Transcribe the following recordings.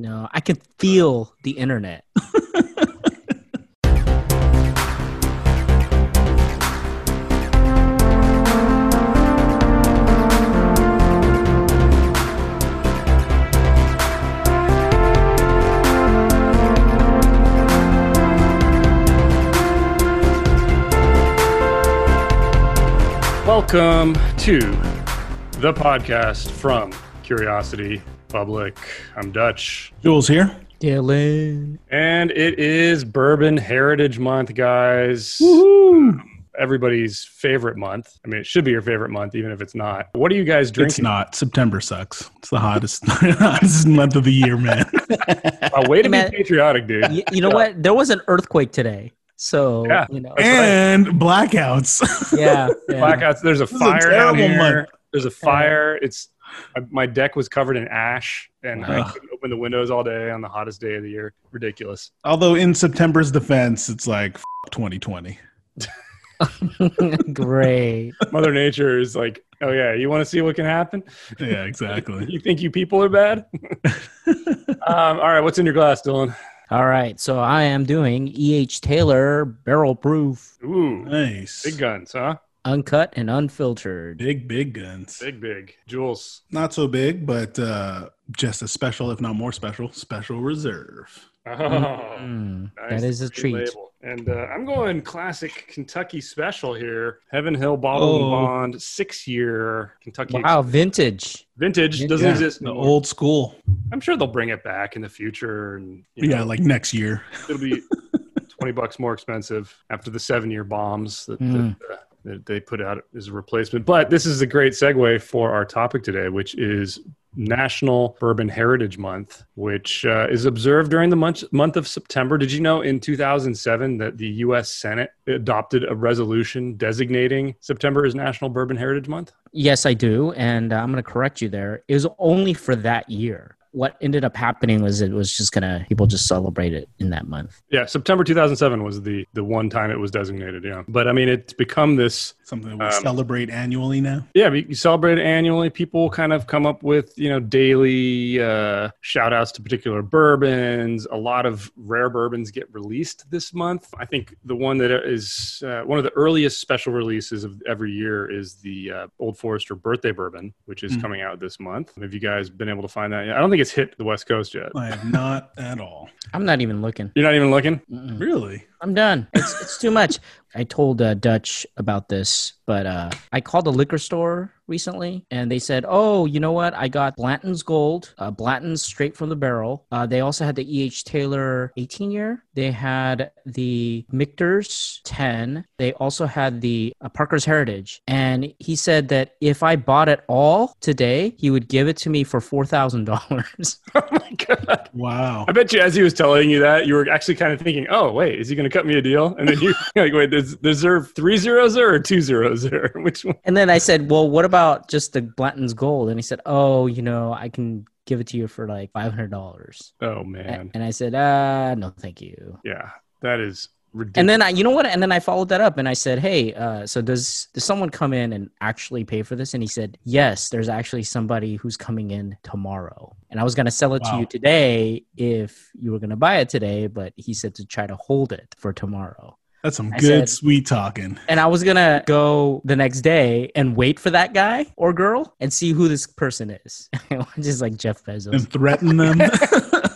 No, I can feel the internet. Welcome to the podcast from Curiosity Public. I'm Dutch, Jules here. Dylan. and it is Bourbon Heritage Month, guys. Everybody's favorite month. I mean, it should be your favorite month, even if it's not. What are you guys drinking? It's not. September sucks. It's the hottest, hottest month of the year, man. Oh, way to Man. be patriotic, dude. Y- you know what? There was an earthquake today. So, Yeah. you know. and blackouts. Yeah. yeah. Blackouts. There's a This is a fire down terrible here. month. There's a fire. It's my- my deck was covered in ash, and I couldn't open the windows all day on the hottest day of the year. Ridiculous. Although in September's defense, it's like f- 2020. Great. Mother Nature is like, oh yeah, you want to see what can happen? Yeah, exactly. You think you people are bad? um, all right, what's in your glass, Dylan? All right. So I am doing E.H. Taylor barrel proof, Ooh, nice. big guns, huh? Uncut and unfiltered. big, big guns. Big, big. Jules. Not so big, but uh, just as special, if not more special, special reserve. Oh, Mm, nice. That is a Great treat. label. And uh, I'm going classic Kentucky special here. Heaven Hill Bottle and Oh. Bond, six year Kentucky Wow, vintage. vintage doesn't Yeah, exist the old school. I'm sure they'll bring it back in the future, and you Yeah, know, like next year. it'll be 20 bucks more expensive after the seven year bombs that, Mm. that, uh, that they put out as a replacement. But this is a great segue for our topic today, which is National Bourbon Heritage Month, which uh, is observed during the month, month of September. Did you know in 2007 that the U.S. Senate adopted a resolution designating September as National Bourbon Heritage Month? Yes, I do. And uh, I'm going to correct you there. It was only for that year. What ended up happening was it was just going to, people just celebrate it in that month. Yeah, September 2007 was the the one time it was designated. Yeah, but I mean, it's become this Something that we Um, celebrate annually now. Yeah, we you celebrate it annually. People kind of come up with, you know, daily uh, shout outs to particular bourbons. A lot of rare bourbons get released this month. I think the one that is uh, one of the earliest special releases of every year is the uh, Old Forester Birthday Bourbon, which is Mm. coming out this month. Have you guys been able to find that yet? I don't think it's hit the West Coast yet. I have not at all. I'm not even looking. You're not even looking? Mm-mm. Really? I'm done. It's, it's too much. I told uh, Dutch about this, but uh, I called a liquor store recently and they said, oh, you know what? I got Blanton's Gold, uh, Blanton's straight from the barrel. Uh, they also had the E.H. Taylor 18 year. They had the Michter's 10. They also had the uh, Parker's Heritage. And he said that if I bought it all today, he would give it to me for $4,000. Oh my God. Wow. I bet you, as he was telling you that, you were actually kind of thinking, "Oh, wait, is he going to cut me a deal?" And then you like, "Wait, is there three zeros there or two zeros there? Which one?" And then I said, "Well, what about just the Blanton's Gold?" And he said, "Oh, you know, I can give it to you for like five hundred dollars." Oh man, And I said, "Uh, no, thank you." yeah, that is ridiculous. And then I, you know what? And then I followed that up, and I said, "Hey, uh, so does does someone come in and actually pay for this?" And he said, "Yes, there's actually somebody who's coming in tomorrow." And I was gonna sell it to you today if you were gonna buy it today, but he said to try to hold it for tomorrow. That's some I good, said- sweet talking. And I was gonna go the next day and wait for that guy or girl and see who this person is. Just like Jeff Bezos. And threaten them.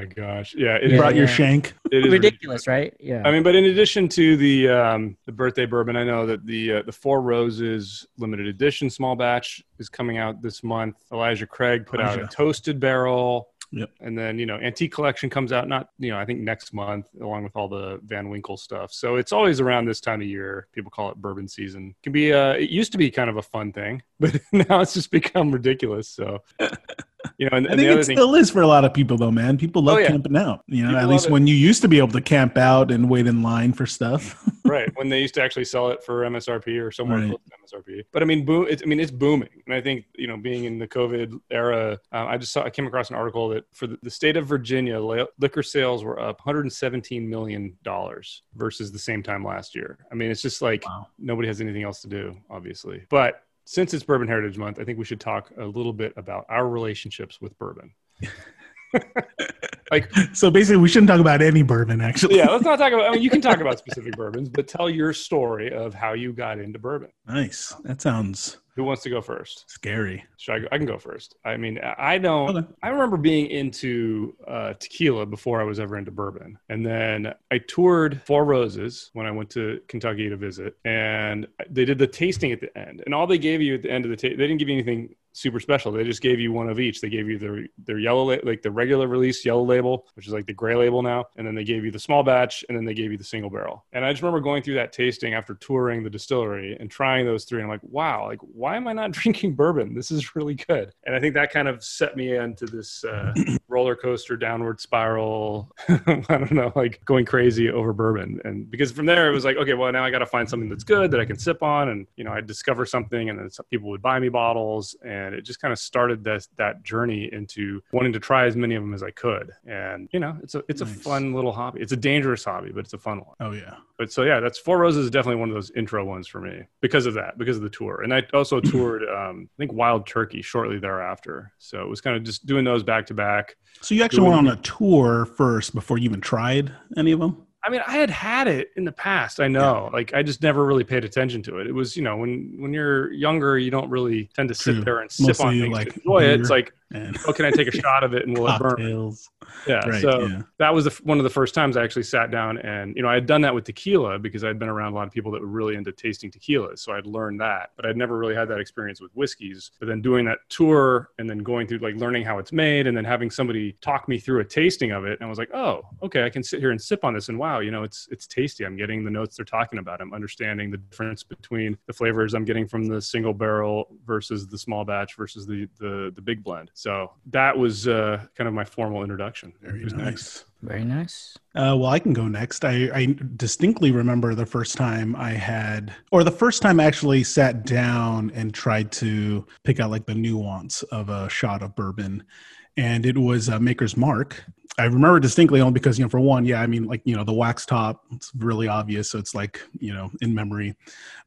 oh my gosh, yeah, it Yeah, is Brought your yeah. shank. it is Ridiculous, right? Yeah. I mean, but in addition to the um, the birthday bourbon, I know that the uh, the Four Roses limited edition small batch is coming out this month. Elijah Craig put out a toasted barrel. Yep. And then you know, antique collection comes out not you know I think next month along with all the Van Winkle stuff. So it's always around this time of year. People call it bourbon season. It can be uh, it used to be kind of a fun thing, but now it's just become ridiculous. So you know, and, I and think it thing, still is for a lot of people, though, man. People love Oh, yeah. camping out. You know, People at least it. when you used to be able to camp out and wait in line for stuff. right when they used to actually sell it for MSRP or somewhere Right. close to MSRP. But I mean, boom! It's, I mean, it's booming, and I think you know, being in the COVID era, um, I just saw I came across an article that for the, the state of Virginia, liquor sales were up 117 million dollars versus the same time last year. I mean, it's just like Wow. nobody has anything else to do, obviously. But since it's Bourbon Heritage Month, I think we should talk a little bit about our relationships with bourbon. like So basically, we shouldn't talk about any bourbon. Actually, yeah let's not talk about i mean you can talk about specific bourbons but tell your story of how you got into bourbon nice. That sounds who wants to go first scary. should i go? i can go first i mean i don't Okay. i remember being into uh, tequila before i was ever into bourbon and then i toured four roses when i went to kentucky to visit and they did the tasting at the end and all they gave you at the end of the taste they didn't give you anything super special. They just gave you one of each. They gave you their their yellow like the regular release yellow label which is like the gray label now and then they gave you the small batch and then they gave you the single barrel. And i just remember going through that tasting after touring the distillery and trying those three and i'm like wow like why am i not drinking bourbon? This is really good. And i think that kind of set me into this uh, roller coaster downward spiral i don't know like going crazy over bourbon. And because from there it was like okay well now i got to find something that's good that i can sip on and you know i discover something and then people would buy me bottles and it just kind of started this that journey into wanting to try as many of them as i could and you know it's a it's a fun little hobby it's a dangerous hobby but it's a fun one Oh yeah. but so yeah, that's Four Roses is definitely one of those intro ones for me because of that, because of the tour. And I also toured, um, I think Wild Turkey shortly thereafter. So it was kind of just doing those back to back. So you actually Doing- went on a tour first before you even tried any of them. I mean, I had had it in the past. I know, like I just never really paid attention to it. It was, you know, when when you're younger, you don't really tend to sit True. there and sip on Mostly, things like, to enjoy it. It's like, And oh, can I take a shot of it and will it burn? Yeah. Right. so yeah. that was the, one of the first times I actually sat down and, you know, I had done that with tequila because I'd been around a lot of people that were really into tasting tequilas. So I'd learned that, but I'd never really had that experience with whiskeys. But then doing that tour and then going through like learning how it's made and then having somebody talk me through a tasting of it. And I was like, oh, okay, I can sit here and sip on this. And wow, you know, it's, it's tasty. I'm getting the notes they're talking about. I'm understanding the difference between the flavors I'm getting from the single barrel versus the small batch versus the, the, the big blend. So that was uh, kind of my formal introduction. Very Who's nice. next? Very nice. Uh, well, I can go next. I, I distinctly remember the first time I had, or the first time I actually sat down and tried to pick out like the nuance of a shot of bourbon. And it was uh, Maker's Mark. I remember distinctly only because, you know, for one, yeah, I mean, like, you know, the wax top, it's really obvious. So it's like, you know, in memory.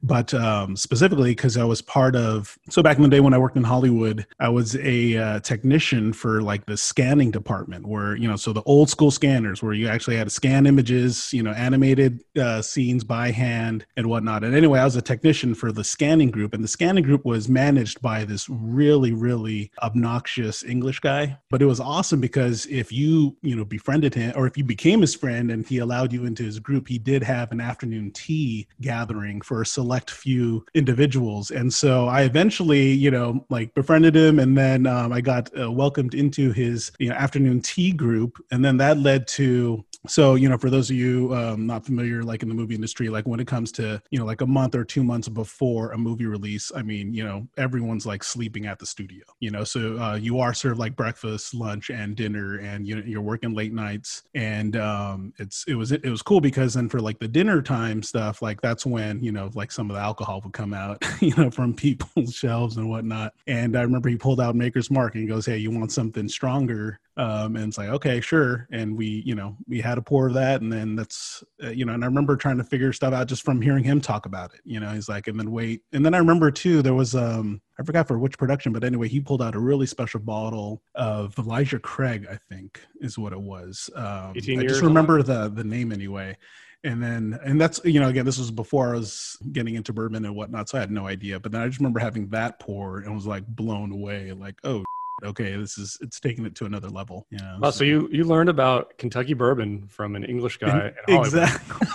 But um, specifically because I was part of, so back in the day when I worked in Hollywood, I was a uh, technician for like the scanning department where, you know, so the old school scanners where you actually had to scan images, you know, animated uh, scenes by hand and whatnot. And anyway, I was a technician for the scanning group, and the scanning group was managed by this really, really obnoxious English guy. But it was awesome because if you, you know, befriended him or if you became his friend and he allowed you into his group, he did have an afternoon tea gathering for a select few individuals. And so I eventually, you know, like befriended him and then um, I got uh, welcomed into his you know, afternoon tea group. And then that led to so, you know, for those of you um, not familiar, like in the movie industry, like when it comes to, you know, like a month or two months before a movie release, I mean, you know, everyone's like sleeping at the studio, you know, so uh, you are served like breakfast, lunch, and dinner, and you know, you're working late nights, and um, it's it was it was cool because then for like the dinner time stuff, like that's when you know, like some of the alcohol would come out, you know, from people's shelves and whatnot. And I remember he pulled out Maker's Mark and he goes, "Hey, you want something stronger?" Um, and it's like okay sure. And we you know we had a pour of that and then that's uh, you know and i remember trying to figure stuff out just from hearing him talk about it you know he's like and then wait and then i remember too there was um i forgot for which production but anyway he pulled out a really special bottle of elijah craig i think is what it was. Um i just remember the the name anyway. And then and that's you know again this was before i was getting into bourbon and whatnot so i had no idea. But then i just remember having that pour and was like blown away like oh okay this is it's taking it to another level you know Well, so you you learned about Kentucky bourbon from an English guy in Hollywood. exactly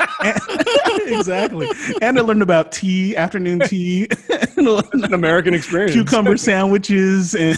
exactly and i learned about tea afternoon tea An American experience. cucumber sandwiches and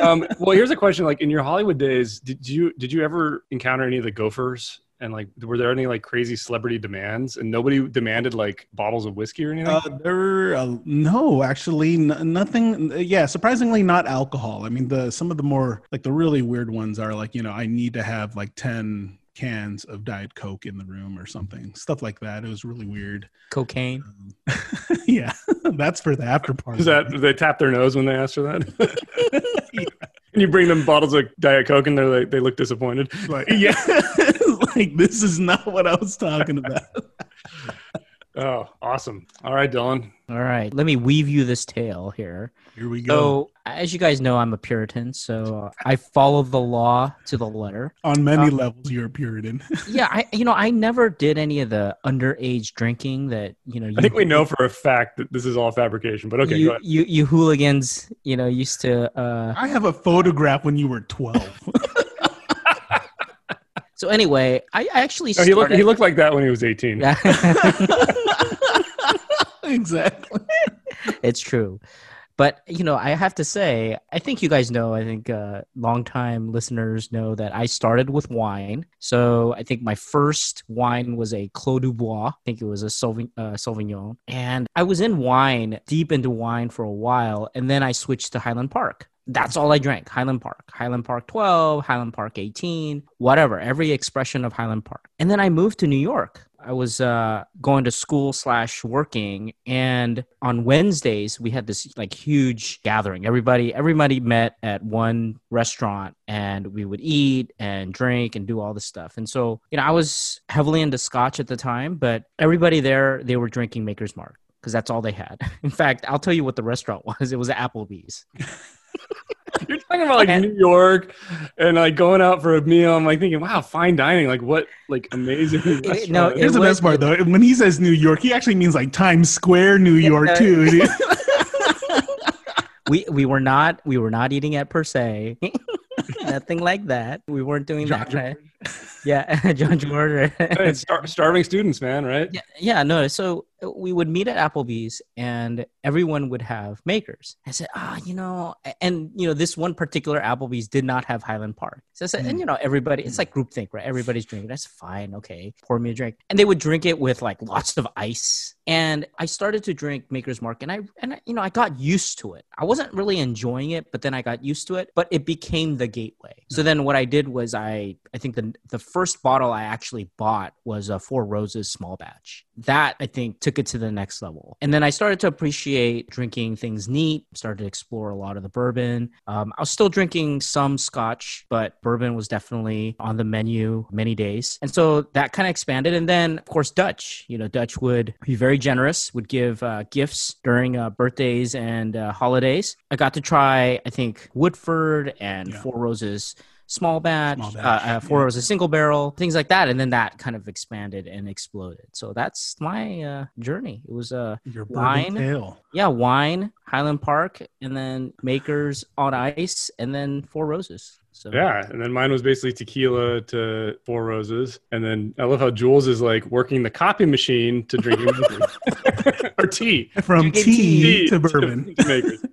um, well, here's a question: like in your Hollywood days, did you did you ever encounter any of the gophers? And like, were there any like crazy celebrity demands? And nobody demanded like bottles of whiskey or anything. Uh, there were uh, no, actually, n- nothing. Yeah, surprisingly, not alcohol. I mean, the some of the more like the really weird ones are like you know I need to have like ten cans of diet coke in the room or something, stuff like that. It was really weird. Cocaine. Um, yeah, that's for the after party. Is that they tap their nose when they ask for that? And you bring them bottles of Diet Coke, and they're like, they look disappointed. like yeah, like this is not what I was talking about. Oh, awesome. All right, Dylan. All right, let me weave you this tale here. Here we go. So, as you guys know, I'm a Puritan, so I follow the law to the letter. On many um, levels, you're a Puritan. Yeah, I you know I never did any of the underage drinking that you know. You, I think we know for a fact that this is all fabrication, but okay, go you, ahead. you you hooligans, you know, used to. uh I have a photograph when you were 12. So anyway, I, I actually Oh, he, looked, started. he looked like that when he was 18. Yeah. exactly. it's true. But you know, I have to say, I think you guys know. I think uh, longtime listeners know that I started with wine. So I think my first wine was a Clos du Bois. I think it was a uh, Sauvignon, and I was in wine, deep into wine for a while, and then I switched to Highland Park. That's all I drank. Highland Park, Highland Park 12, Highland Park 18, whatever, every expression of Highland Park. And then I moved to New York. I was uh, going to school slash working, and on Wednesdays we had this like huge gathering. Everybody, everybody met at one restaurant, and we would eat and drink and do all this stuff. And so, you know, I was heavily into Scotch at the time, but everybody there they were drinking Maker's Mark because that's all they had. In fact, I'll tell you what the restaurant was. It was Applebee's. You're talking about like And- New York and like going out for a meal. I'm like thinking, wow, fine dining. Like what, like amazing. no, it Here's the was- best part, though. When he says New York, he actually means like Times Square, New York, Yeah. too. we we were not we were not eating at per se. Nothing like that. We weren't doing John that. Kind yeah, John George. Hey, star- starving students, man, right? yeah, yeah, no. So uh, we would meet at Applebee's, and everyone would have makers. I said, ah, you know, and you know, this one particular Applebee's did not have Highland Park. So I said, and you know, everybody, it's like groupthink, right? Everybody's drinking. That's fine, okay. Pour me a drink, and they would drink it with like lots of ice. And I started to drink Maker's Mark, and I and I, you know, I got used to it. I wasn't really enjoying it, but then I got used to it. But it became the gateway. So then what I did was I I think the the first bottle I actually bought was a Four Roses small batch. That I think took it to the next level. And then I started to appreciate drinking things neat. Started to explore a lot of the bourbon. Um, I was still drinking some Scotch, but bourbon was definitely on the menu many days. And so that kind of expanded. And then of course Dutch. You know, Dutch would be very generous. Would give uh, gifts during uh, birthdays and uh, holidays. I got to try I think Woodford and Yeah. Four Roses small batch, Small batch, uh, uh, four yeah. was a single barrel, things like that, and then that kind of expanded and exploded. So that's my uh, journey. It was uh, Your Wine. tale. yeah, wine, Highland Park, and then Makers on ice, and then Four Roses. So Yeah, and then mine was basically tequila to Four Roses, and then I love how Jules is like working the copy machine to drinking or tea. From Drinking tea, Tea to bourbon. makers.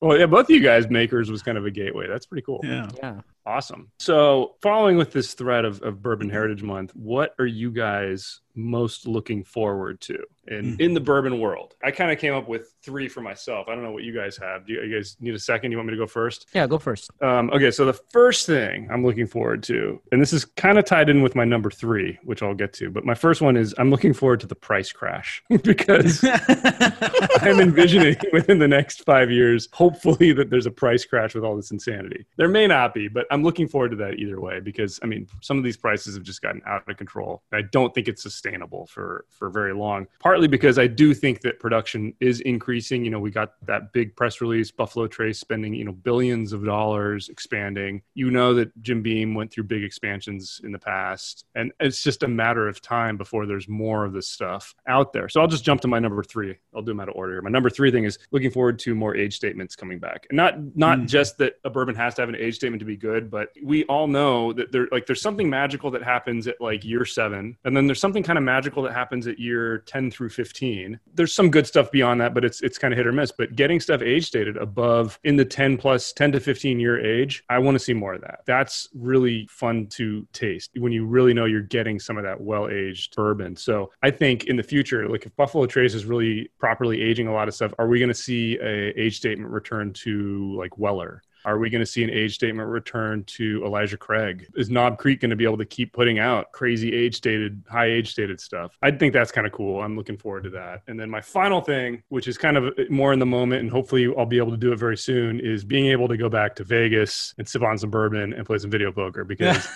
Well, yeah, both of you guys makers was kind of a gateway. That's pretty cool. Yeah. yeah. Awesome. So, following with this thread of, of Bourbon mm-hmm. Heritage Month, what are you guys most looking forward to in, Mhm. in the bourbon world? I kind of came up with three for myself. I don't know what you guys have. Do you, you guys need a second? You want me to go first? Yeah, go first. Um, okay, so the first thing I'm looking forward to, and this is kind of tied in with my number three, which I'll get to, but my first one is I'm looking forward to the price crash because I'm envisioning within the next five years, hopefully, that there's a price crash with all this insanity. There may not be, but I'm looking forward to that either way because I mean, some of these prices have just gotten out of control. I don't think it's sustainable for for very long. Partly because I do think that production is increasing. You know, we got that big press release, Buffalo Trace spending you know billions of dollars expanding. You know that Jim Beam went through big expansions in the past, and it's just a matter of time before there's more of this stuff out there. So I'll just jump to my number three. I'll do them out of order. here. My number three thing is looking forward to more age statements coming back, and not not Mm. just that a bourbon has to have an age statement to be good, but we all know that there like there's something magical that happens at like year seven, and then there's something kind of magical that happens at year ten through fifteen. There's some good stuff beyond that, but it's it's kind of hit or miss. But getting stuff age stated above in the ten plus ten to fifteen year age, I want to see more of that. That's really fun to taste when you really know you're getting some of that well aged bourbon. So I think in the future, like if Buffalo Trace is really properly aging a lot of stuff, are we going to see a age statement return to like Weller? Are we going to see an age statement return to Elijah Craig? Is Knob Creek going to be able to keep putting out crazy age stated, high age stated stuff? I think that's kind of cool. I'm looking forward to that. And then my final thing, which is kind of more in the moment, and hopefully I'll be able to do it very soon, is being able to go back to Vegas and sip on some bourbon and play some video poker because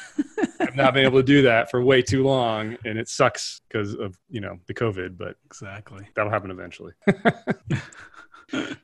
I've not been able to do that for way too long, and it sucks because of you know the COVID. But exactly, that'll happen eventually.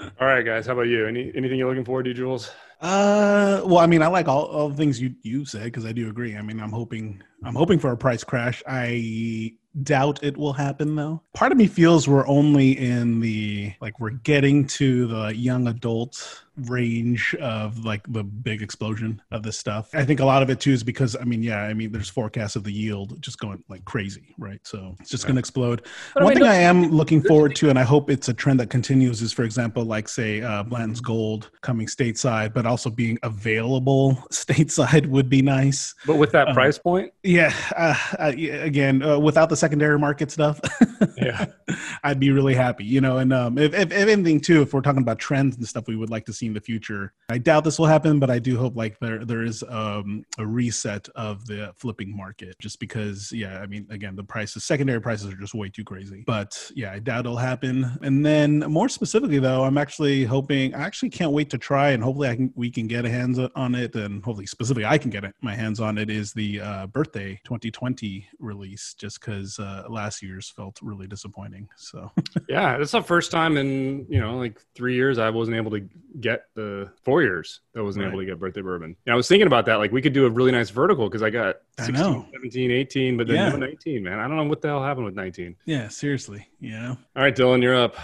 All right, guys. How about you? Any anything you're looking forward to, Jules? Uh, well, I mean, I like all, all the things you you said because I do agree. I mean, I'm hoping I'm hoping for a price crash. I doubt it will happen though. Part of me feels we're only in the like we're getting to the young adult range of like the big explosion of this stuff. I think a lot of it too is because I mean, yeah, I mean, there's forecasts of the yield just going like crazy, right? So it's just going to explode. But One I mean, thing I am looking forward to, and I hope it's a trend that continues, is for example, like say uh, Blanton's Gold coming stateside, but also being available stateside would be nice. But with that um, price point, yeah, uh, uh, again, uh, without the secondary market stuff, yeah, I'd be really happy, you know. And um, if, if, if anything too, if we're talking about trends and stuff, we would like to see in the future. I doubt this will happen, but I do hope like there there is um, a reset of the flipping market, just because yeah, I mean again the prices secondary prices are just way too crazy. But yeah, I doubt it'll happen. And then more specifically though, I'm actually hoping I actually can't wait to try and hopefully I can we can get a hands on it and hopefully specifically I can get it, my hands on it is the uh, birthday 2020 release just because uh, last year's felt really disappointing. So yeah, it's the first time in you know like three years I wasn't able to get the four years that wasn't right. able to get birthday bourbon. And I was thinking about that. Like we could do a really nice vertical because I got 16, 17, 18, but then yeah. 19, man. I don't know what the hell happened with 19. Yeah, seriously. Yeah. All right, Dylan, you're up.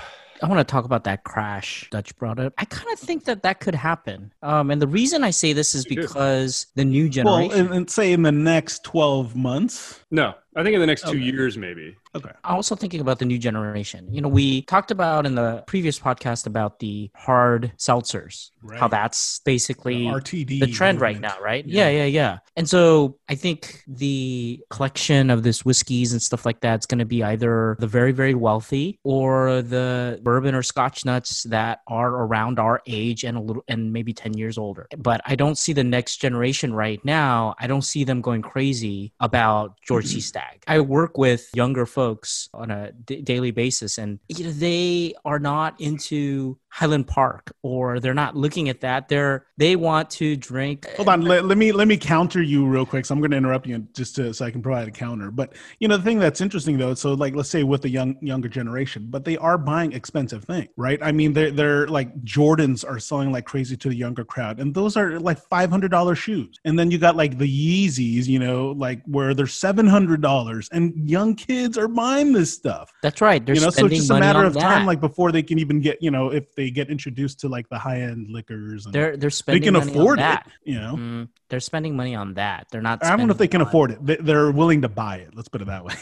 I want to talk about that crash Dutch brought up. I kind of think that that could happen. Um, and the reason I say this is because the new generation. Well, and, and say in the next 12 months. No, I think in the next two okay. years, maybe. Okay. I'm also thinking about the new generation. You know, we talked about in the previous podcast about the hard seltzers, right. how that's basically the RTD the trend right now, right? Yeah. yeah, yeah, yeah. And so I think the collection of this whiskeys and stuff like that is going to be either the very, very wealthy or the bourbon or scotch nuts that are around our age and a little and maybe 10 years older. But I don't see the next generation right now. I don't see them going crazy about George T. Stagg. I work with younger folks folks on a d- daily basis, and you know, they are not into Highland Park or they're not looking at that. They're they want to drink. Hold on, let, let me let me counter you real quick. So I'm going to interrupt you just to, so I can provide a counter. But you know the thing that's interesting though, so like let's say with the young younger generation, but they are buying expensive things, right? I mean they're they're like Jordans are selling like crazy to the younger crowd, and those are like five hundred dollar shoes. And then you got like the Yeezys, you know, like where they're seven hundred dollars, and young kids are buying this stuff. That's right. They're you know, so it's just a matter of that. time, like before they can even get, you know, if they get introduced to like the high end liquors. they're they're spending. They can afford it. You know, mm, they're spending money on that. They're not. I don't know if they can afford it. They're willing to buy it. Let's put it that way.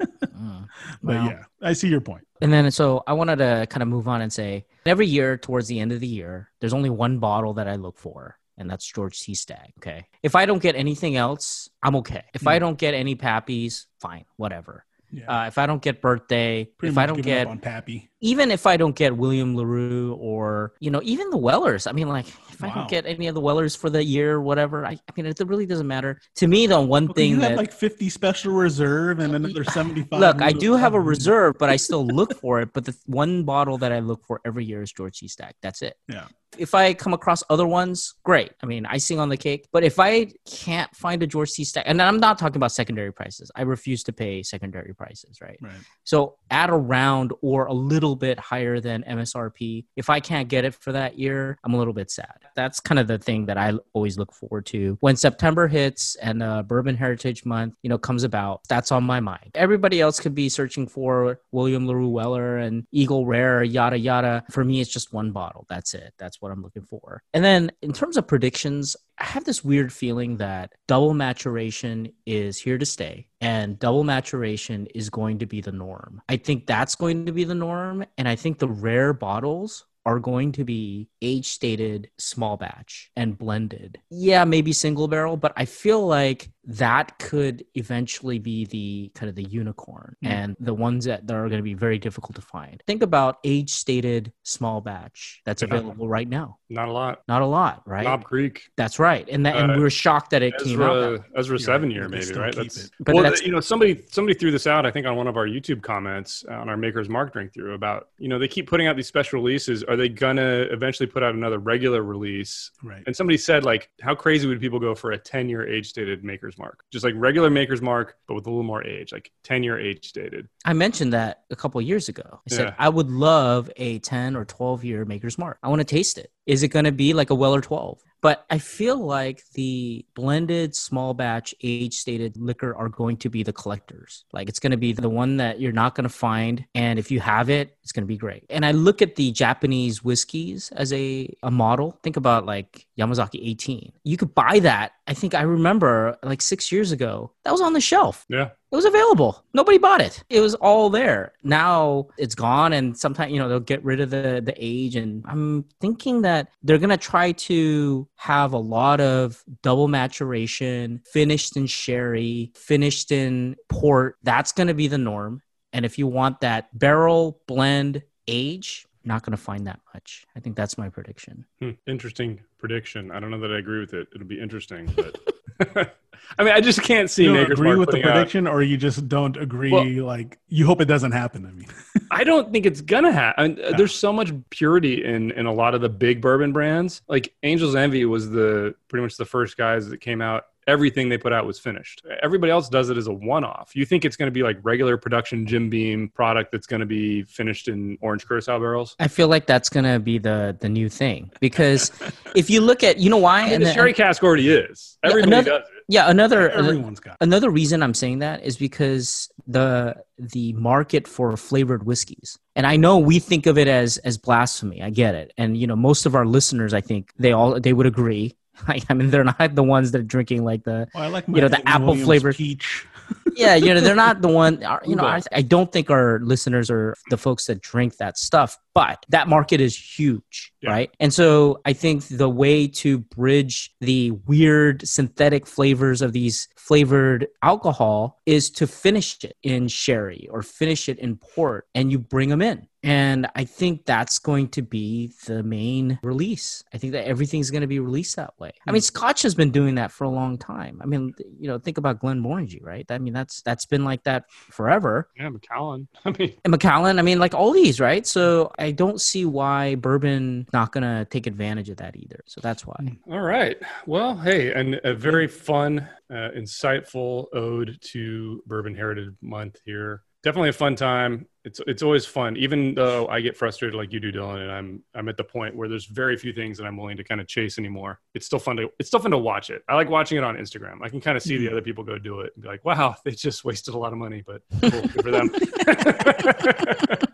mm, but yeah, I see your point. And then so I wanted to kind of move on and say every year towards the end of the year, there's only one bottle that I look for and that's George T. Stagg. Okay. If I don't get anything else, I'm okay. If mm. I don't get any pappies, fine, whatever. Yeah. Uh, if I don't get birthday, Pretty if I don't get on Pappy, even if I don't get William Larue or you know even the Wellers, I mean like if wow. I don't get any of the Wellers for the year, or whatever, I, I mean it really doesn't matter to me. The one well, thing you that have like fifty special reserve and another seventy five. Look, I do have a reserve, but I still look for it. But the one bottle that I look for every year is George T. Stagg. That's it. Yeah if I come across other ones, great. I mean, icing on the cake. But if I can't find a George T. Stagg, and I'm not talking about secondary prices, I refuse to pay secondary prices, right? Right. So at around or a little bit higher than MSRP, if I can't get it for that year, I'm a little bit sad. That's kind of the thing that I always look forward to when September hits and uh, Bourbon Heritage Month, you know, comes about. That's on my mind. Everybody else could be searching for William Larue Weller and Eagle Rare, yada yada. For me, it's just one bottle. That's it. That's what I'm looking for. And then in terms of predictions, I have this weird feeling that double maturation is here to stay and double maturation is going to be the norm. I think that's going to be the norm. And I think the rare bottles are going to be age stated small batch and blended. Yeah, maybe single barrel, but I feel like that could eventually be the kind of the unicorn Mm. and the ones that, that are going to be very difficult to find. Think about age stated small batch that's Yeah. available right now. Not a lot. Not a lot, right? Knob Creek, That's right. And that, and Uh, we were shocked that it came out. Ezra, Ezra You're seven right, year maybe, right? That's. But well, that's- you know, somebody somebody threw this out. I think on one of our YouTube comments uh, on our Maker's Mark drink through about you know they keep putting out these special releases. Are they gonna eventually put out another regular release? Right. And somebody said like, how crazy would people go for a ten year age stated Maker's Mark? Just like regular Maker's Mark, but with a little more age, like ten year age stated. I mentioned that a couple years ago. I said Yeah. I would love a 10 or 12 year maker's mark. I want to taste it. Is it going to be like a Weller 12? But I feel like the blended small batch age stated liquor are going to be the collectors. Like it's going to be the one that you're not going to find and if you have it, it's going to be great. And I look at the Japanese whiskeys as a a model. Think about like Yamazaki 18. You could buy that. I think I remember like 6 years ago. That was on the shelf. Yeah. It was available. Nobody bought it. It was all there. Now it's gone, and sometimes you know they'll get rid of the the age. And I'm thinking that they're gonna try to have a lot of double maturation, finished in sherry, finished in port. That's gonna be the norm. And if you want that barrel blend age, you're not gonna find that much. I think that's my prediction. Hmm, interesting prediction. I don't know that I agree with it. It'll be interesting, but I mean, I just can't see you don't agree Mark with the putting out- prediction, or you just don't agree. Well- like you hope it doesn't happen. I mean, I don't think it's gonna happen. I mean, There's so much purity in in a lot of the big bourbon brands. Like Angel's Envy was the pretty much the first guys that came out. Everything they put out was finished. Everybody else does it as a one-off. You think it's going to be like regular production Jim Beam product that's going to be finished in orange curacao barrels? I feel like that's gonna be the the new thing because if you look at you know why I mean, and the sherry cask already is. Yeah, Everybody another- does it. yeah another everyone's got. another reason I'm saying that is because the the market for flavored whiskeys and I know we think of it as as blasphemy I get it and you know most of our listeners I think they all they would agree I, I mean they're not the ones that are drinking like the like you know, the apple flavored- peach. yeah you know they're not the one uh, you know I, I don't think our listeners are the folks that drink that stuff but that market is huge Yeah. right? And so i think the way to bridge the weird synthetic flavors of these flavored alcohol is to finish it in sherry or finish it in port and you bring them in. And i think that's going to be the main release. I think that everything's going to be released that way. I mean hmm. scotch has been doing that for a long time. I mean you know think about glenmorangie right? I mean that's that's been like that forever. Yeah, Macallan. I mean, and Macallan, I mean, like all these, right? So I don't see why bourbon not gonna take advantage of that either. So that's why. All right. Well, hey, and a very fun, uh, insightful ode to Bourbon Heritage Month here. Definitely a fun time. It's it's always fun, even though I get frustrated like you do, Dylan, and I'm I'm at the point where there's very few things that I'm willing to kind of chase anymore. It's still fun to it's still fun to watch it. I like watching it on Instagram. I can kind of see the other people go do it and be like, wow, they just wasted a lot of money, but cool, good for them.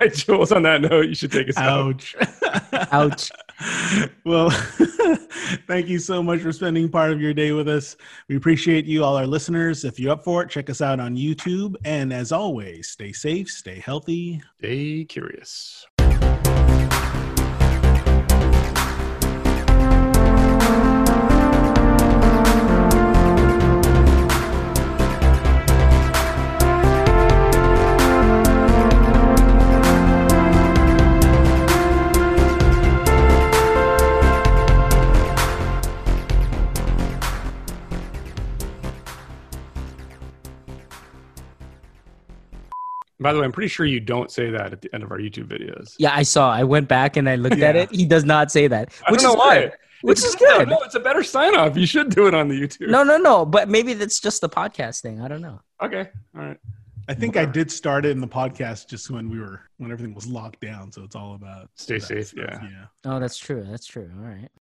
All right, Jules. On that note, you should take us out. Ouch. Ouch. well, thank you so much for spending part of your day with us. We appreciate you, all our listeners. If you're up for it, check us out on YouTube. And as always, stay safe, stay healthy. Stay curious. By the way, I'm pretty sure you don't say that at the end of our YouTube videos. Yeah, I saw. I went back and I looked at it. He does not say that, I which don't is know why. good. Which It's- is good. No, it's a better sign off. You should do it on the YouTube. No, no, no. But maybe that's just the podcast thing. I don't know. Okay. All right. I think I did start it in the podcast just when we were when everything was locked down. So it's all about Stay safe, stuff, yeah. Yeah. Oh, that's true. That's true. All right.